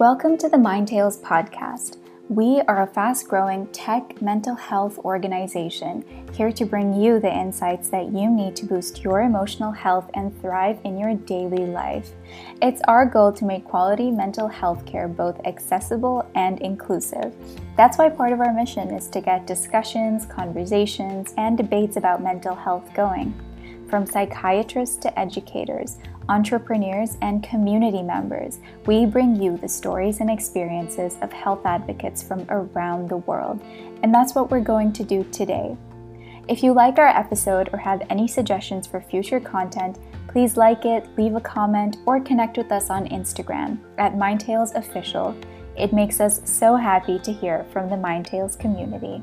Welcome to the Mind Tales podcast. We are a fast growing tech mental health organization here to bring you the insights that you need to boost your emotional health and thrive in your daily life. It's our goal to make quality mental health care both accessible and inclusive. That's why part of our mission is to get discussions, conversations, and debates about mental health going. From psychiatrists to educators, entrepreneurs, and community members, we bring you the stories and experiences of health advocates from around the world. And that's what we're going to do today. If you like our episode or have any suggestions for future content, please like it, leave a comment, or connect with us on Instagram at MindTales Official. It makes us so happy to hear from the MindTales community.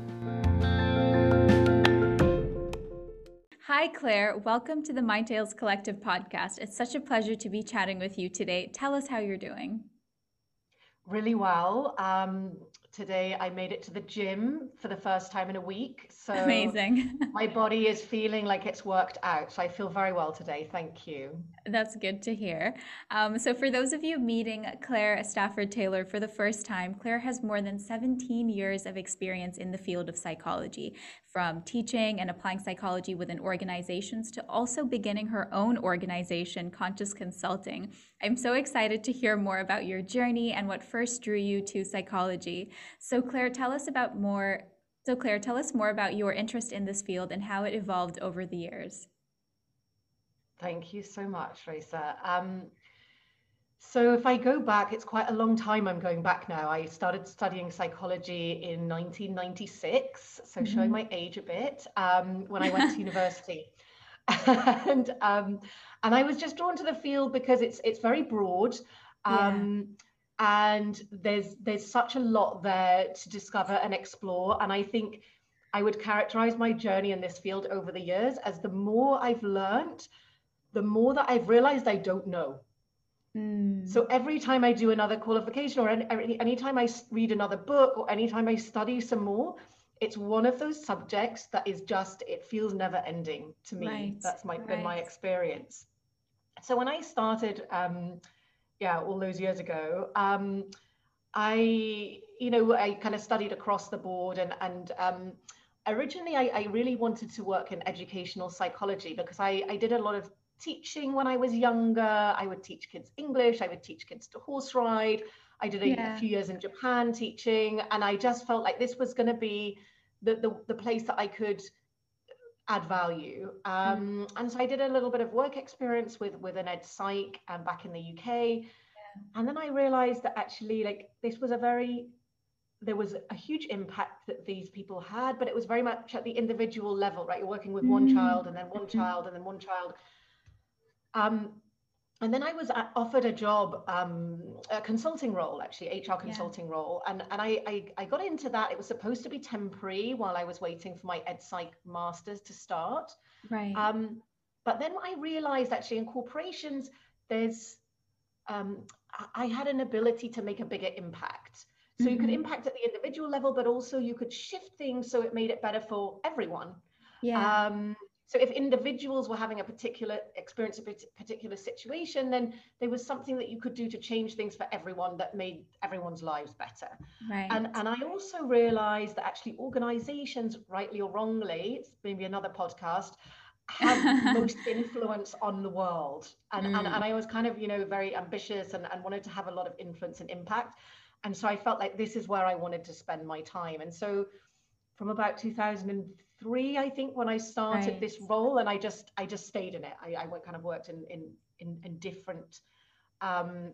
Hi, Clare. Welcome to the Mind Tales Collective podcast. It's such a pleasure to be chatting with you today. Tell us how you're doing. Really well. Um, today I made it to the gym for the first time in a week. So amazing. my body is feeling like it's worked out. So I feel very well today. Thank you. That's good to hear. Um, so, for those of you meeting Clare Stafford Taylaur for the first time, Clare has more than 17 years of experience in the field of psychology, from teaching and applying psychology within organizations to also beginning her own organization, Conscious Consulting. I'm so excited to hear more about your journey and what first drew you to psychology. So, Clare, tell us about more. So, Clare, tell us more about your interest in this field and how it evolved over the years. Thank you so much, Raisa. Um, so if I go back, it's quite a long time I'm going back now. I started studying psychology in 1996, so mm-hmm. showing my age a bit, um, when I went to university. and um, and I was just drawn to the field because it's it's very broad. Um, yeah. and there's there's such a lot there to discover and explore. And I think I would characterize my journey in this field over the years as the more I've learned, the more that I've realized I don't know. Mm. So every time I do another qualification or any, any time I read another book or anytime I study some more, it's one of those subjects that is just, it feels never ending to me. Right. That's my, right. been my experience. So when I started, um, yeah, all those years ago, um, I, you know, I kind of studied across the board and, and um, originally I, I really wanted to work in educational psychology because I, I did a lot of teaching when I was younger. I would teach kids English, I would teach kids to horse ride. I did a, yeah. a few years in Japan teaching, and I just felt like this was going to be the, the, the, place that I could add value. Um, mm. And so I did a little bit of work experience with, with an ed psych um, back in the UK. Yeah. And then I realized that actually, like, this was a very there was a huge impact that these people had, but it was very much at the individual level, right? You're working with mm. one child and then one mm-hmm. child and then one child. Um, and then I was uh, offered a job, um, a consulting role, actually, HR consulting yeah. role. And, and I, I, I, got into that. It was supposed to be temporary while I was waiting for my Ed Psych Masters to start. Right. Um, but then I realized actually in corporations, there's, um, I had an ability to make a bigger impact. So mm-hmm. you could mm-hmm. impact at the individual level, but also you could shift things so it made it better for everyone. Yeah. Um, so if individuals were having a particular experience, a particular situation, then there was something that you could do to change things for everyone that made everyone's lives better. Right. And, and I also realized that actually organizations, rightly or wrongly, it's maybe another podcast, have most influence on the world. And, mm. and, and I was kind of, you know, very ambitious and, and wanted to have a lot of influence and impact. And so I felt like this is where I wanted to spend my time. And so from about 2003 i think when i started right. this role and i just i just stayed in it i, I kind of worked in in in, in different um,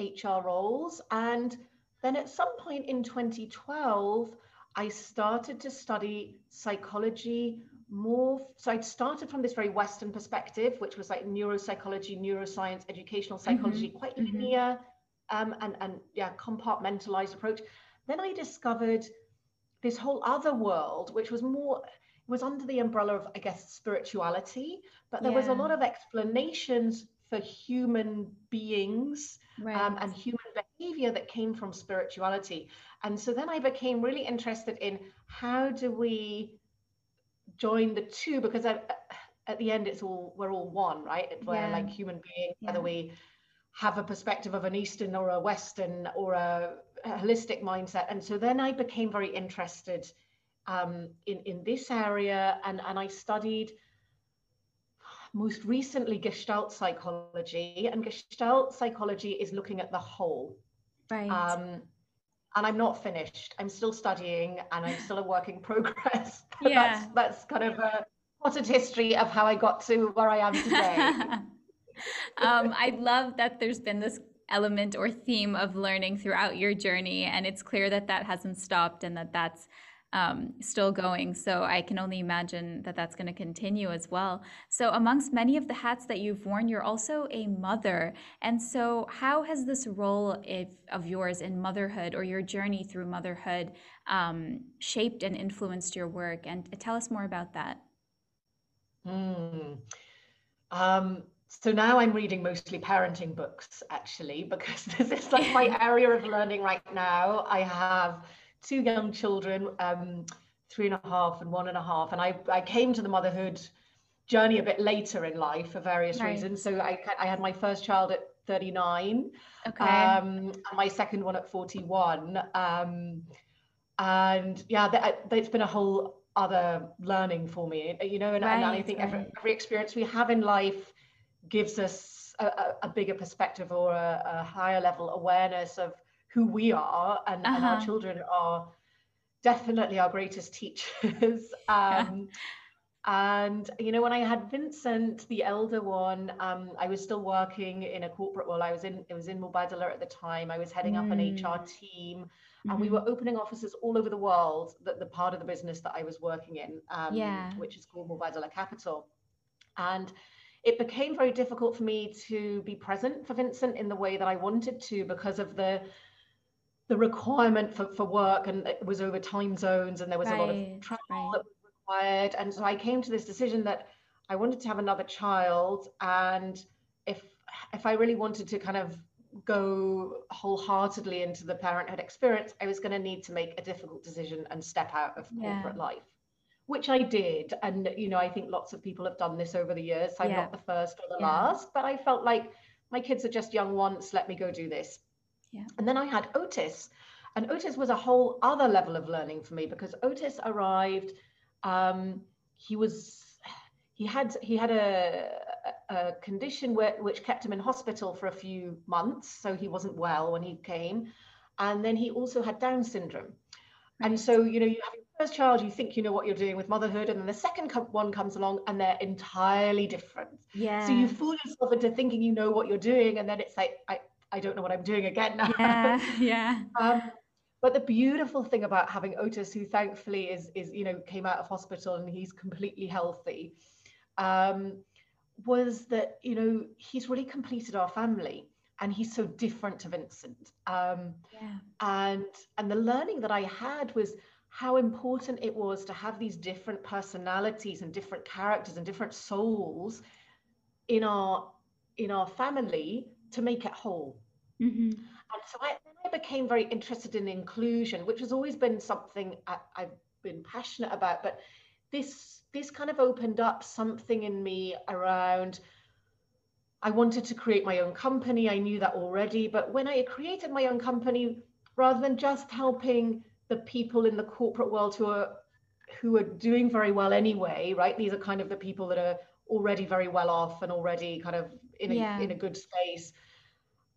hr roles and then at some point in 2012 i started to study psychology more so i started from this very western perspective which was like neuropsychology neuroscience educational psychology mm-hmm. quite mm-hmm. linear um, and and yeah compartmentalized approach then i discovered this whole other world, which was more was under the umbrella of, I guess, spirituality, but there yeah. was a lot of explanations for human beings right. um, and human behavior that came from spirituality. And so then I became really interested in how do we join the two because I, at the end it's all we're all one, right? We're yeah. like human beings, yeah. whether we have a perspective of an Eastern or a Western or a, a holistic mindset. And so then I became very interested um, in, in this area and, and I studied most recently Gestalt psychology. And Gestalt psychology is looking at the whole. Right. Um, and I'm not finished. I'm still studying and I'm still a work in progress. yeah. That's, that's kind of a potted history of how I got to where I am today. um, I love that there's been this element or theme of learning throughout your journey, and it's clear that that hasn't stopped and that that's um, still going. So I can only imagine that that's going to continue as well. So, amongst many of the hats that you've worn, you're also a mother. And so, how has this role if, of yours in motherhood or your journey through motherhood um, shaped and influenced your work? And tell us more about that. Mm. Um, so now I'm reading mostly parenting books actually, because this is like my area of learning right now. I have two young children, um, three and a half and one and a half, and I, I came to the motherhood journey a bit later in life for various right. reasons. So I, I had my first child at 39, okay. um, my second one at 41. Um, and yeah, that, that's been a whole other learning for me, you know, and, right, and I think right. every, every experience we have in life gives us a, a bigger perspective or a, a, higher level awareness of who we are and, uh-huh. and our uh-huh. children are definitely our greatest teachers um, and you know when i had vincent the elder one um, i was still working in a corporate world i was in it was in mubadala at the time i was heading mm. up an hr mm. team mm-hmm. and we mm-hmm. were opening offices all over the world that the part of the business that i was working in um, yeah. which is called mubadala capital and it became very difficult for me to be present for Vincent in the way that I wanted to because of the the requirement for, for work and it was over time zones and there was right, a lot of travel right. that was required. And so I came to this decision that I wanted to have another child and if if I really wanted to kind of go wholeheartedly into the parenthood experience, I was going to need to make a difficult decision and step out of yeah. corporate life which I did. And, you know, I think lots of people have done this over the years. I'm yeah. not the first or the yeah. last, but I felt like my kids are just young once, let me go do this. Yeah. And then I had Otis. And Otis was a whole other level of learning for me because Otis arrived. Um, he was he had he had a, a condition where, which kept him in hospital for a few months, so he wasn't well when he came, and then he also had Down syndrome, right. and so you know you have first child, you think you know what you're doing with motherhood, and then the second one comes along and they're entirely different. Yeah. So you fool yourself into thinking you know what you're doing, and then it's like, I, I don't know what I'm doing again now. Yeah. Yeah. um, but the beautiful thing about having Otis, who thankfully is is you know came out of hospital and he's completely healthy, um, was that you know he's really completed our family and he's so different to Vincent. Um, yeah. And and the learning that I had was how important it was to have these different personalities and different characters and different souls in our in our family to make it whole. Mm-hmm. And so I, I, became very interested in inclusion, which has always been something I, I've been passionate about. But this this kind of opened up something in me around I wanted to create my own company. I knew that already. But when I created my own company, rather than just helping the people in the corporate world who are who are doing very well anyway, right? These are kind of the people that are already very well off and already kind of in a, yeah. in a good space.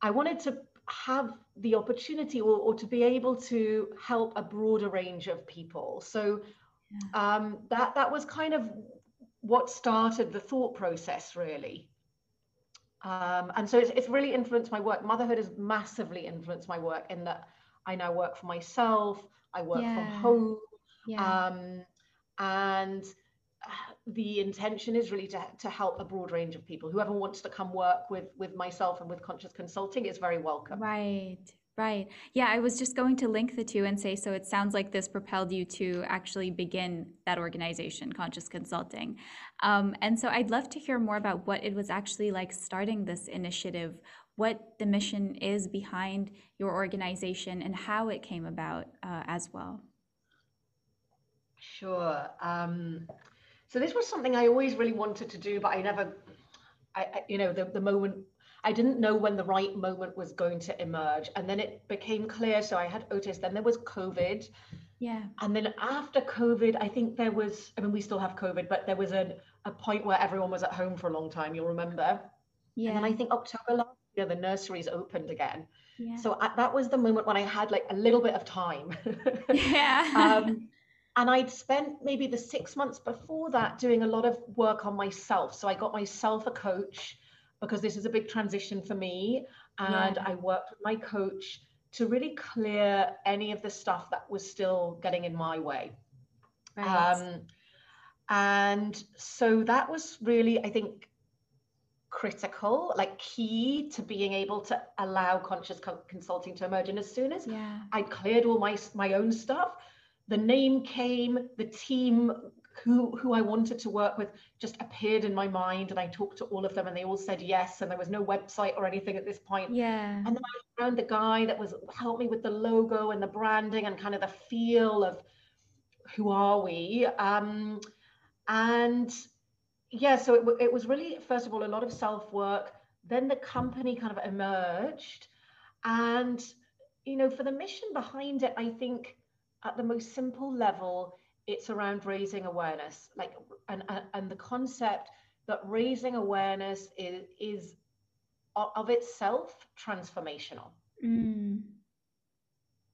I wanted to have the opportunity or, or to be able to help a broader range of people. So yeah. um, that that was kind of what started the thought process really. Um, and so it's, it's really influenced my work. Motherhood has massively influenced my work in that I now work for myself. I work yeah. from home. Yeah. Um, and uh, the intention is really to, to help a broad range of people. Whoever wants to come work with with myself and with Conscious Consulting is very welcome. Right. Right. Yeah, I was just going to link the two and say so it sounds like this propelled you to actually begin that organization, Conscious Consulting. Um, and so I'd love to hear more about what it was actually like starting this initiative what the mission is behind your organization and how it came about uh, as well. Sure. Um, so this was something I always really wanted to do, but I never, I, I, you know, the, the moment I didn't know when the right moment was going to emerge. And then it became clear. So I had Otis, then there was COVID. Yeah. And then after COVID, I think there was, I mean, we still have COVID, but there was a, a point where everyone was at home for a long time, you'll remember. Yeah. And then I think October last the nurseries opened again. Yeah. So I, that was the moment when I had like a little bit of time. yeah. um, and I'd spent maybe the six months before that doing a lot of work on myself. So I got myself a coach because this is a big transition for me. And yeah. I worked with my coach to really clear any of the stuff that was still getting in my way. Right. Um, and so that was really, I think, critical, like key to being able to allow conscious consulting to emerge. And as soon as yeah. I cleared all my my own stuff, the name came, the team who who I wanted to work with just appeared in my mind and I talked to all of them and they all said yes and there was no website or anything at this point. Yeah. And then I found the guy that was helped me with the logo and the branding and kind of the feel of who are we um and yeah so it, it was really first of all a lot of self work then the company kind of emerged. And you know for the mission behind it i think at the most simple level it's around raising awareness. Like and and the concept that raising awareness is is of itself transformational. Mm.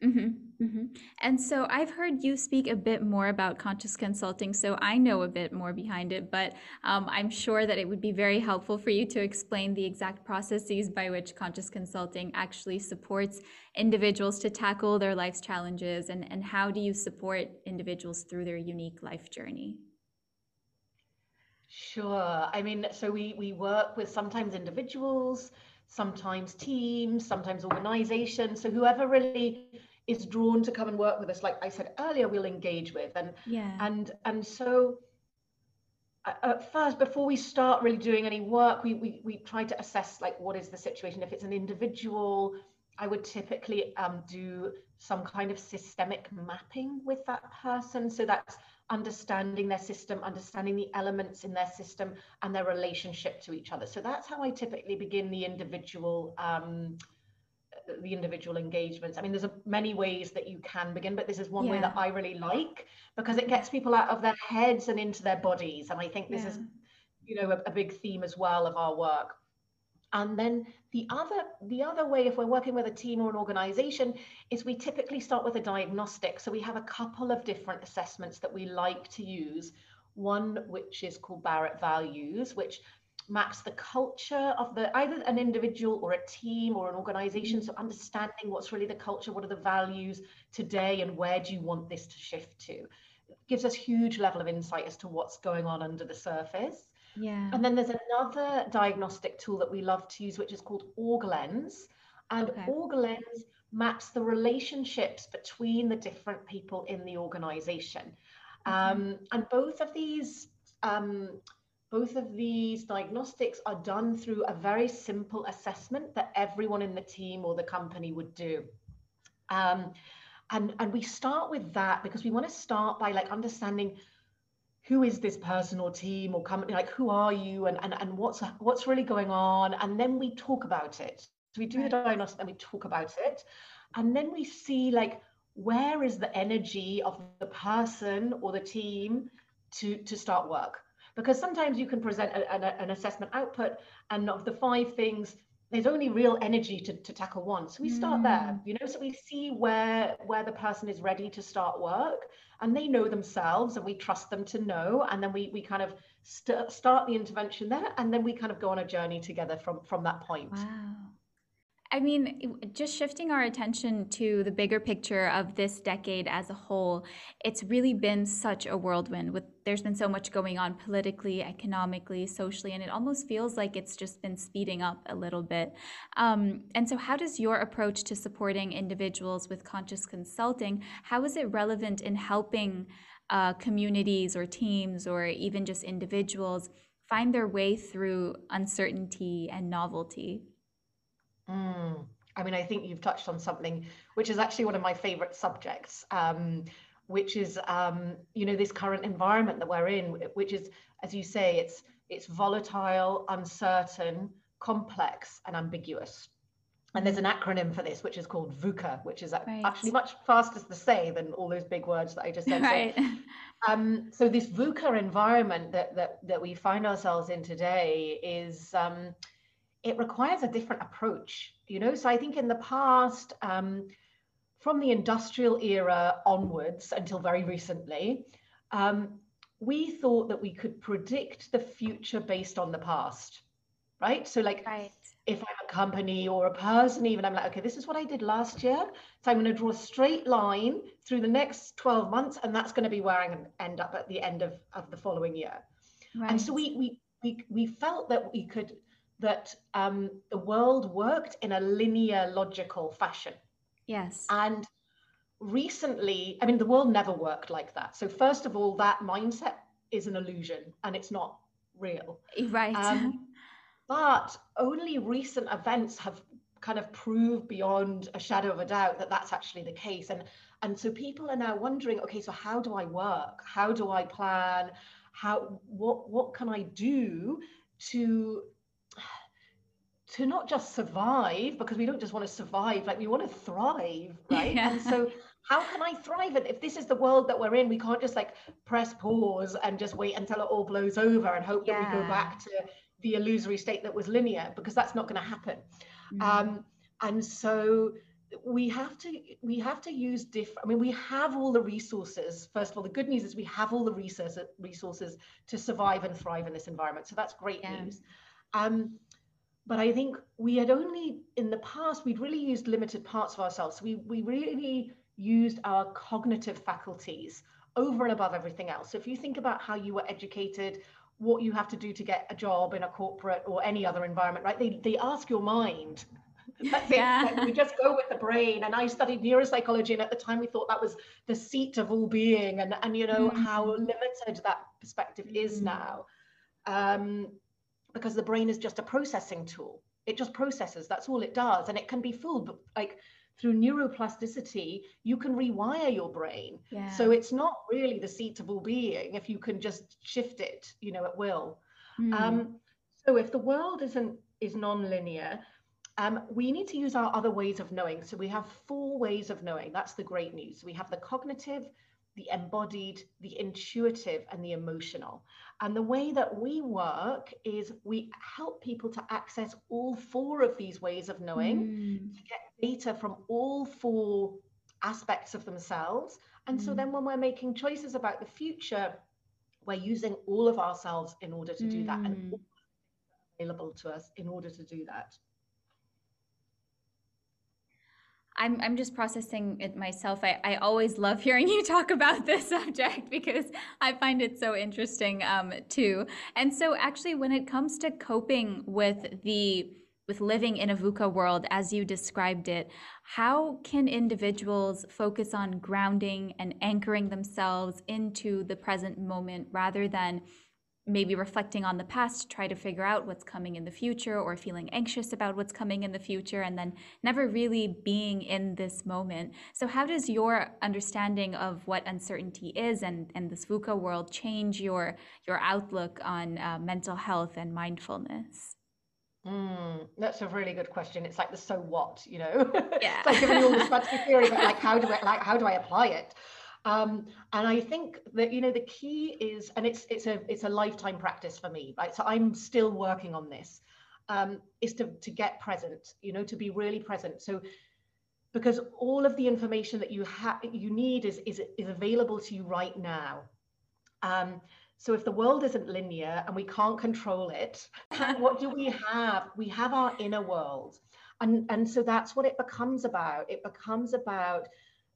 Mm-hmm, mm-hmm. And so I've heard you speak a bit more about conscious consulting, so I know a bit more behind it, but um, I'm sure that it would be very helpful for you to explain the exact processes by which conscious consulting actually supports individuals to tackle their life's challenges and, and how do you support individuals through their unique life journey? Sure. I mean, so we, we work with sometimes individuals, sometimes teams, sometimes organizations. So whoever really is drawn to come and work with us, like I said earlier, we'll engage with. And yeah. and and so at first, before we start really doing any work, we, we we try to assess like what is the situation. If it's an individual, I would typically um, do some kind of systemic mapping with that person. So that's understanding their system, understanding the elements in their system and their relationship to each other. So that's how I typically begin the individual um, the individual engagements. I mean, there's a, many ways that you can begin, but this is one yeah. way that I really like because it gets people out of their heads and into their bodies. And I think this yeah. is, you know, a, a big theme as well of our work. And then the other the other way, if we're working with a team or an organization, is we typically start with a diagnostic. So we have a couple of different assessments that we like to use. One which is called Barrett Values, which maps the culture of the either an individual or a team or an organization. So understanding what's really the culture, what are the values today, and where do you want this to shift to? It gives us huge level of insight as to what's going on under the surface. Yeah. And then there's another diagnostic tool that we love to use, which is called OrgLens. And okay. OrgLens maps the relationships between the different people in the organization. Um, and both of these um, both of these diagnostics are done through a very simple assessment that everyone in the team or the company would do. Um, and, and we start with that because we want to start by like understanding who is this person or team or company like who are you and, and, and what's what's really going on? And then we talk about it. So we do the diagnosis and we talk about it. And then we see like where is the energy of the person or the team to to start work because sometimes you can present a, a, an assessment output and of the five things there's only real energy to, to tackle one. So we start mm. there you know so we see where where the person is ready to start work and they know themselves and we trust them to know and then we we kind of st- start the intervention there and then we kind of go on a journey together from from that point. Wow I mean, just shifting our attention to the bigger picture of this decade as a whole, it's really been such a whirlwind with there's been so much going on politically, economically, socially, and it almost feels like it's just been speeding up a little bit. Um, and so how does your approach to supporting individuals with conscious consulting, how is it relevant in helping uh, communities or teams or even just individuals find their way through uncertainty and novelty? Mm. I mean, I think you've touched on something which is actually one of my favorite subjects, um, which is, um, you know, this current environment that we're in, which is, as you say, it's it's volatile, uncertain, complex, and ambiguous. And there's an acronym for this, which is called VUCA, which is right. actually much faster to say than all those big words that I just said. Right. So, um, so this VUCA environment that, that, that we find ourselves in today is, um, it requires a different approach, you know? So I think in the past, um, from the industrial era onwards until very recently, um, we thought that we could predict the future based on the past, right? So like, right if I'm a company or a person, even I'm like, okay, this is what I did last year. So I'm going to draw a straight line through the next 12 months, and that's going to be where I'm going to end up at the end of, of the following year. Right. And so we, we we we felt that we could that um, the world worked in a linear, logical fashion. Yes. And recently, I mean, the world never worked like that. So first of all, that mindset is an illusion, and it's not real. Right. Um, but only recent events have kind of proved beyond a shadow of a doubt that that's actually the case. And and so people are now wondering, okay, so how do I work? How do I plan? How what what can I do to to not just survive because we don't just want to survive like we want to thrive right yeah. and so how can i thrive and if this is the world that we're in we can't just like press pause and just wait until it all blows over and hope yeah. that we go back to the illusory state that was linear because that's not going to happen mm. um, and so we have to we have to use different i mean we have all the resources first of all the good news is we have all the resources resources to survive and thrive in this environment so that's great yeah. news um, but i think we had only in the past we'd really used limited parts of ourselves we we really used our cognitive faculties over and above everything else so if you think about how you were educated what you have to do to get a job in a corporate or any other environment, right? They, they ask your mind. yeah. we just go with the brain. And I studied neuropsychology, and at the time we thought that was the seat of all being, and and you know mm. how limited that perspective is mm. now, um, because the brain is just a processing tool. It just processes. That's all it does, and it can be fooled. But like through neuroplasticity, you can rewire your brain. Yeah. So it's not really the seat of all being if you can just shift it, you know, at will. Mm. Um, so if the world isn't is non-linear, um, we need to use our other ways of knowing. So we have four ways of knowing. That's the great news. We have the cognitive, the embodied, the intuitive, and the emotional. And the way that we work is we help people to access all four of these ways of knowing, mm. to get data from all four aspects of themselves. And mm. so then when we're making choices about the future, we're using all of ourselves in order to do mm. that and mm. available to us in order to do that. I'm, I'm just processing it myself. I, I always love hearing you talk about this subject because I find it so interesting um, too. And so, actually, when it comes to coping with the with living in a VUCA world as you described it, how can individuals focus on grounding and anchoring themselves into the present moment rather than maybe reflecting on the past to try to figure out what's coming in the future or feeling anxious about what's coming in the future and then never really being in this moment. So how does your understanding of what uncertainty is and, and this VUCA world change your your outlook on uh, mental health and mindfulness? Mm, that's a really good question. It's like the so what, you know? Yeah. it's like giving you all this fancy theory, but like how do I like how do I apply it? Um, and I think that you know the key is, and it's it's a it's a lifetime practice for me, right? So I'm still working on this. Um, is to to get present, you know, to be really present. So because all of the information that you have you need is is is available to you right now. Um, so if the world isn't linear and we can't control it, what do we have? We have our inner world. And, and so that's what it becomes about. It becomes about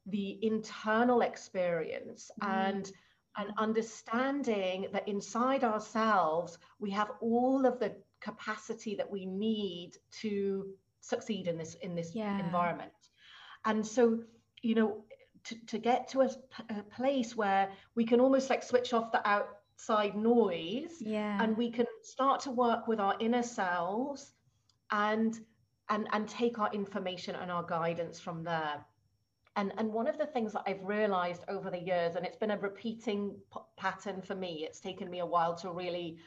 the internal experience mm. and and understanding that inside ourselves we have all of the capacity that we need to succeed in this in this yeah. environment and so you know to, to get to a, a, place where we can almost like switch off the outside noise yeah. and we can start to work with our inner selves and and and take our information and our guidance from there and, and one of the things that I've realized over the years, and it's been a repeating p- pattern for me, it's taken me a while to really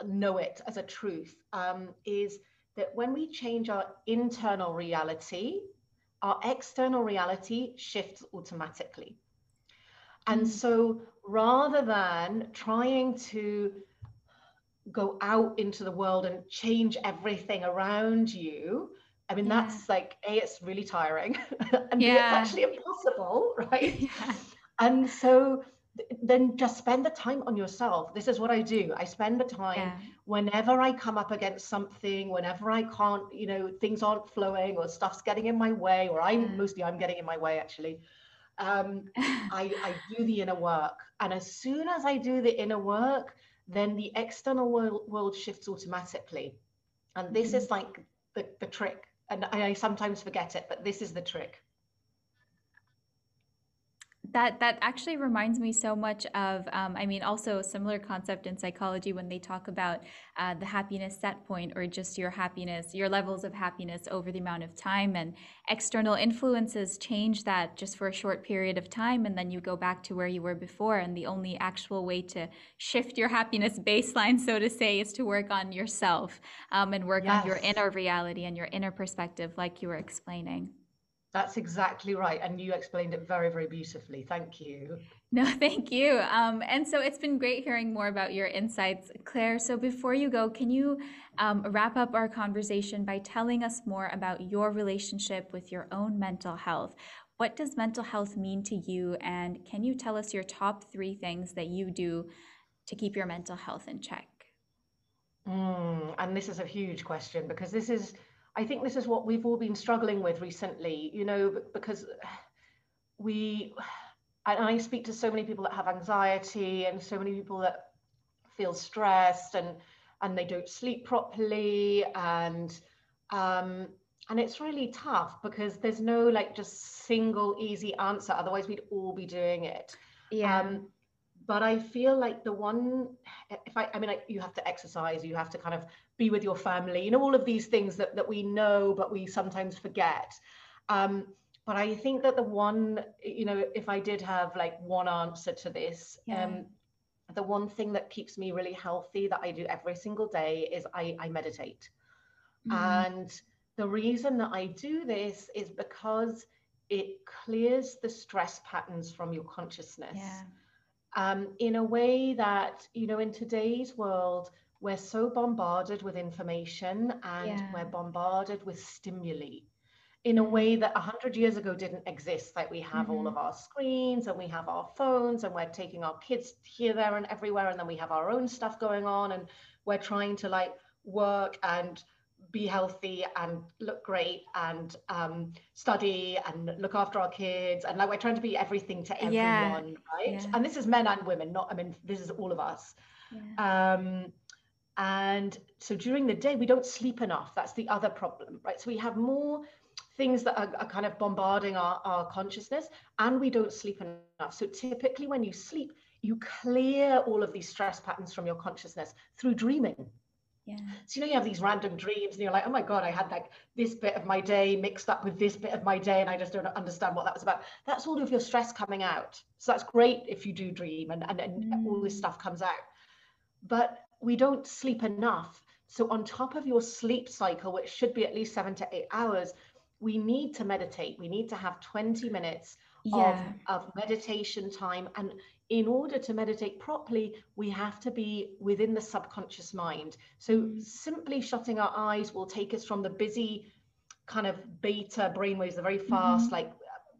uh, know it as a truth, um, is that when we change our internal reality, our external reality shifts automatically. And mm. so rather than trying to go out into the world and change everything around you, I mean, yeah. that's like, A, it's really tiring, and yeah. B, it's actually impossible, right? Yeah. And so then just spend the time on yourself. This is what I do. I spend the time yeah. whenever I come up against something, whenever I can't, you know, things aren't flowing or stuff's getting in my way, or I'm yeah. mostly I'm getting in my way actually. Um, I, I do the inner work. And as soon as I do the inner work, then the external world, world shifts automatically. And this mm-hmm. is like the, the trick and I sometimes forget it, but this is the trick that that actually reminds me so much of um, i mean also a similar concept in psychology when they talk about uh, the happiness set point or just your happiness your levels of happiness over the amount of time and external influences change that just for a short period of time and then you go back to where you were before and the only actual way to shift your happiness baseline so to say is to work on yourself um, and work yes. on your inner reality and your inner perspective like you were explaining that's exactly right. And you explained it very, very beautifully. Thank you. No, thank you. Um, and so it's been great hearing more about your insights, Clare. So before you go, can you um, wrap up our conversation by telling us more about your relationship with your own mental health? What does mental health mean to you? And can you tell us your top three things that you do to keep your mental health in check? Mm, and this is a huge question because this is I think this is what we've all been struggling with recently, you know, because we, and I speak to so many people that have anxiety and so many people that feel stressed and and they don't sleep properly and um and it's really tough because there's no like just single easy answer. Otherwise we'd all be doing it. Yeah. Um, but I feel like the one, if I, I mean, like you have to exercise, you have to kind of be with your family, you know, all of these things that, that we know, but we sometimes forget. Um, but I think that the one, you know, if I did have like one answer to this, yeah. um, the one thing that keeps me really healthy that I do every single day is I, I meditate. Mm. And the reason that I do this is because it clears the stress patterns from your consciousness. Yeah um, in a way that, you know, in today's world, we're so bombarded with information and yeah. we're bombarded with stimuli in a way that 100 years ago didn't exist like we have mm-hmm. all of our screens and we have our phones and we're taking our kids here there and everywhere and then we have our own stuff going on and we're trying to like work and be healthy and look great and um, study and look after our kids. And like we're trying to be everything to everyone yeah. right? Yeah. and this is men and women not i mean this is all of us. Yeah. um, and so during the day we don't sleep enough. That's the other problem right? So we have more things that are, are kind of bombarding our, our consciousness and we don't sleep enough. So typically when you sleep you clear all of these stress patterns from your consciousness through dreaming yeah. So you know you have these random dreams and you're like, oh my God, I had like this bit of my day mixed up with this bit of my day and I just don't understand what that was about. That's all of your stress coming out. So that's great if you do dream and, and, and mm. all this stuff comes out. But we don't sleep enough. So on top of your sleep cycle, which should be at least seven to eight hours, we need to meditate. We need to have 20 minutes yeah. of, of meditation time. And in order to meditate properly, we have to be within the subconscious mind. So mm. simply shutting our eyes will take us from the busy kind of beta brainwaves, the very fast, mm-hmm. like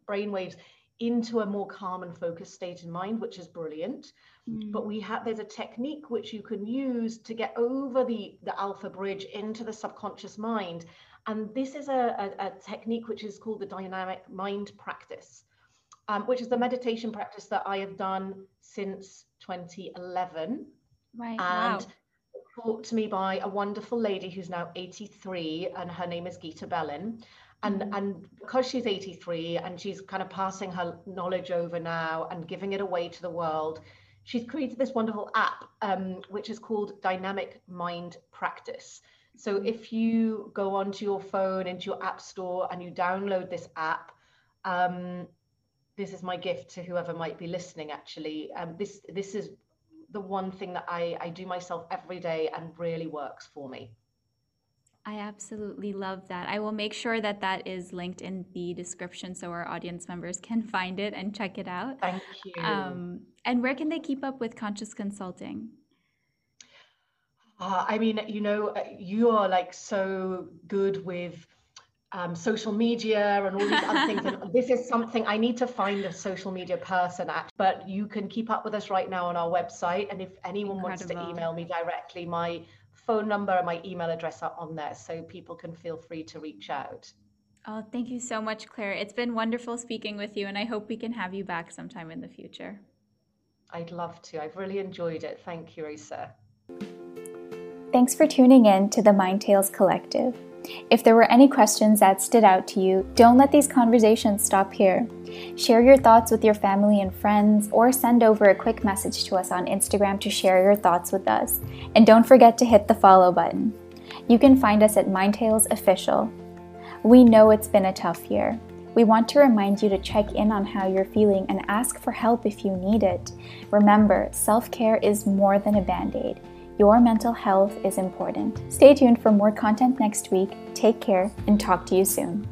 brainwaves, into a more calm and focused state of mind, which is brilliant. Mm. But we have there's a technique which you can use to get over the the alpha bridge into the subconscious mind. And this is a, a, a technique which is called the dynamic mind practice um, which is the meditation practice that I have done since 2011. Right. And wow. taught to me by a wonderful lady who's now 83, and her name is Gita Bellin. And, mm-hmm. and because she's 83 and she's kind of passing her knowledge over now and giving it away to the world, she's created this wonderful app, um, which is called Dynamic Mind Practice. So mm-hmm. if you go onto your phone into your app store and you download this app, um, this is my gift to whoever might be listening actually um, this this is the one thing that I, I do myself every day and really works for me I absolutely love that. I will make sure that that is linked in the description so our audience members can find it and check it out. Thank you. Um, and where can they keep up with Conscious Consulting? Uh, I mean, you know, uh, you are like so good with um, social media and all these other things. And this is something I need to find a social media person at. But you can keep up with us right now on our website. And if anyone Incredible. wants to email me directly, my phone number and my email address are on there, so people can feel free to reach out. Oh, thank you so much, Clare. It's been wonderful speaking with you, and I hope we can have you back sometime in the future. I'd love to. I've really enjoyed it. Thank you, Risa. Thanks for tuning in to the Mind Tales Collective. If there were any questions that stood out to you, don't let these conversations stop here. Share your thoughts with your family and friends, or send over a quick message to us on Instagram to share your thoughts with us. And don't forget to hit the follow button. You can find us at Mindtales Official. We know it's been a tough year. We want to remind you to check in on how you're feeling and ask for help if you need it. Remember, self care is more than a band aid. Your mental health is important. Stay tuned for more content next week. Take care and talk to you soon.